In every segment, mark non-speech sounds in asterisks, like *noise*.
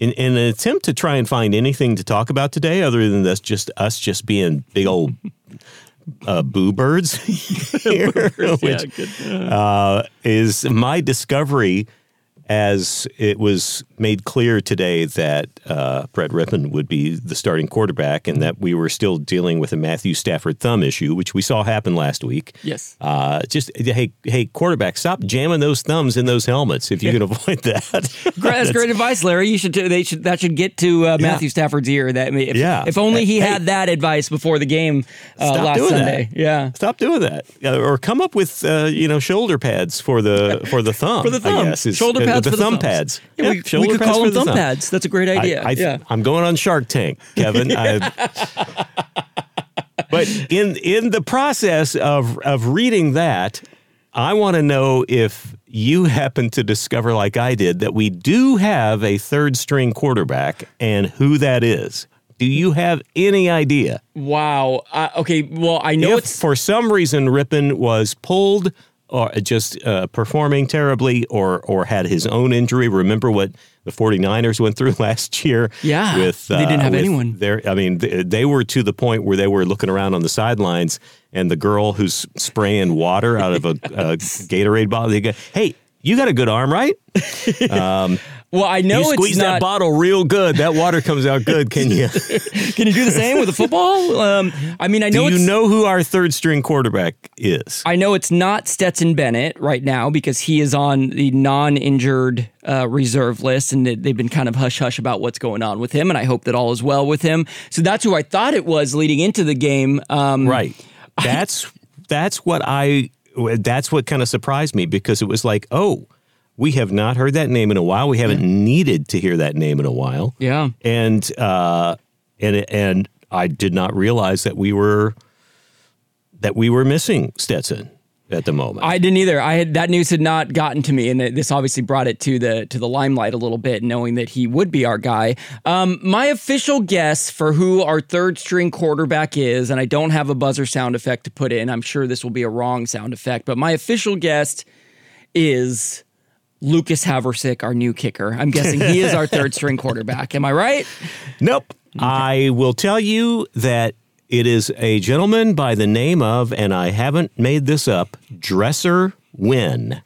In, in an attempt to try and find anything to talk about today, other than this, just us just being big old uh, boo birds, *laughs* *laughs* here, *laughs* which uh, is my discovery as it was made clear today that uh, Brett Rypien would be the starting quarterback and that we were still dealing with a Matthew Stafford thumb issue, which we saw happen last week. Yes. Uh, just, hey, hey, quarterback, stop jamming those thumbs in those helmets if you can *laughs* avoid that. That's *laughs* great advice, Larry. You should. They should. That should get to uh, Matthew Stafford's ear. That if, Yeah. if only he Hey. had that advice before the game uh, last Sunday. that. Yeah. Stop doing that, Uh, or come up with uh, you know shoulder pads for the *laughs* for the thumb. For the thumb, I guess, is- shoulder uh, pads the for the thumb thumbs. pads. Yeah, Yeah, we, we could pads call them the thumb pads. That's a great I- idea. I, yeah. I'm going on Shark Tank, Kevin. *laughs* I, but in in the process of of reading that, I want to know if you happen to discover, like I did, that we do have a third string quarterback and who that is. Do you have any idea? Wow. Uh, okay. Well, I know if it's for some reason Rypien was pulled or just uh, performing terribly or or had his own injury, remember what the 49ers went through *laughs* last year? Yeah, with they didn't have anyone. Their, I mean, they, they were to the point where they were looking around on the sidelines, and the girl who's spraying water out of a, a *laughs* Gatorade bottle, they go, "Hey, you got a good arm, right? *laughs* well, I know you it's squeeze not. that bottle real good. That water comes out good. Can you? *laughs* Can you do the same with a football? Um, I mean, I Do know you it's. know who our third string quarterback is? I know it's not Stetson Bennett right now because he is on the non-injured uh, reserve list, and they- they've been kind of hush hush about what's going on with him. And I hope that all is well with him. So that's who I thought it was leading into the game. Um, Right. That's that's what I that's what kind of surprised me because it was like, oh, we have not heard that name in a while. We haven't needed to hear that name in a while. Yeah. And uh and and I did not realize that we were that we were missing Stetson at the moment. I didn't either. I had that news had not gotten to me, and this obviously brought it to the to the limelight a little bit, knowing that he would be our guy. Um, my official guess for who our third string quarterback is, and I don't have a buzzer sound effect to put in. I'm sure this will be a wrong sound effect, but my official guess is Lucas Havrisik, our new kicker. I'm guessing he is our *laughs* third string quarterback. Am I right? Nope. I will tell you that it is a gentleman by the name of, and I haven't made this up, Dresser Winn.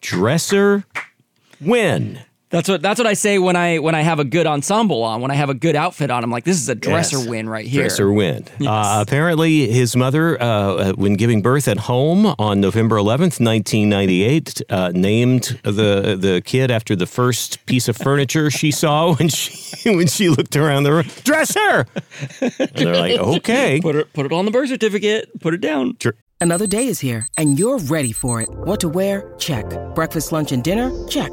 Dresser Winn. That's what that's what I say when I when I have a good ensemble on, when I have a good outfit on. I'm like, this is a dresser Yes. win right here. Dresser Win. Uh, apparently, his mother, uh, when giving birth at home on November 11th, 1998, uh, named the the kid after the first piece of furniture she saw *laughs* when she when she looked around the room. Dresser. And they're like, okay. Put it put it on the birth certificate. Put it down. Another day is here, and you're ready for it. What to wear? Check. Breakfast, lunch, and dinner? Check.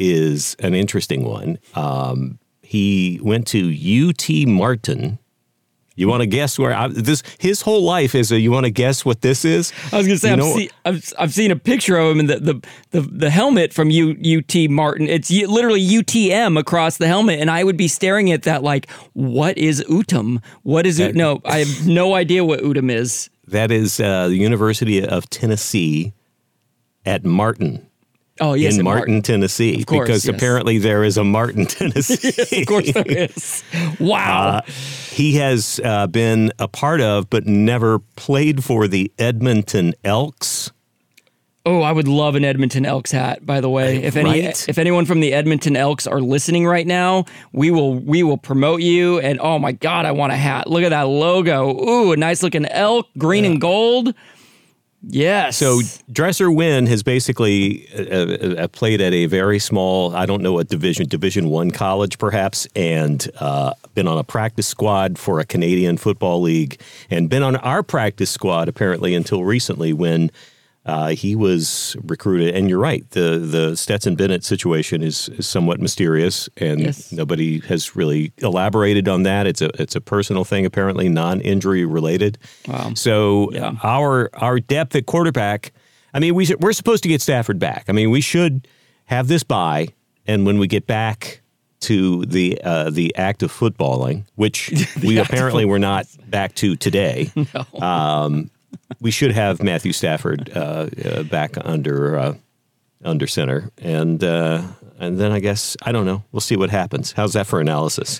is an interesting one. Um, he went to UT Martin. You want to guess where I, this? His whole life is a. You want to guess what this is? I was going to say I've, know- see, I've, I've seen a picture of him and the the, the, the helmet from U, UT Martin. It's u- literally UTM across the helmet, and I would be staring at that like, what is UTM? What is it? No, I have no idea what UTM is. That is uh, the University of Tennessee at Martin. Oh yes, in at Martin, Tennessee, Of course, because yes. apparently there is a Martin, *laughs* Tennessee. *laughs* Of course there is. Wow. Uh, he has uh, been a part of, but never played for the Edmonton Elks. Oh, I would love an Edmonton Elks hat. By the way, if any Right? if anyone from the Edmonton Elks are listening right now, we will we will promote you. And oh my God, I want a hat. Look at that logo. Ooh, a nice looking elk, green and gold. Yes. So Dresser Winn has basically uh, uh, played at a very small, I don't know what division, Division One college perhaps, and uh, been on a practice squad for a Canadian football league, and been on our practice squad apparently until recently when. Uh, he was recruited, and you're right. the The Stetson Bennett situation is, is somewhat mysterious, and Yes. nobody has really elaborated on that. It's a it's a personal thing, apparently non injury related. Wow. So Yeah. our our depth at quarterback. I mean, we should, we're supposed to get Stafford back. I mean, we should have this bye, and when we get back to the uh, the act of footballing, which *laughs* we apparently were not back to today, *laughs* um, we should have Matthew Stafford uh, uh, back under uh, under center, and uh, and then I guess I don't know. We'll see what happens. How's that for analysis?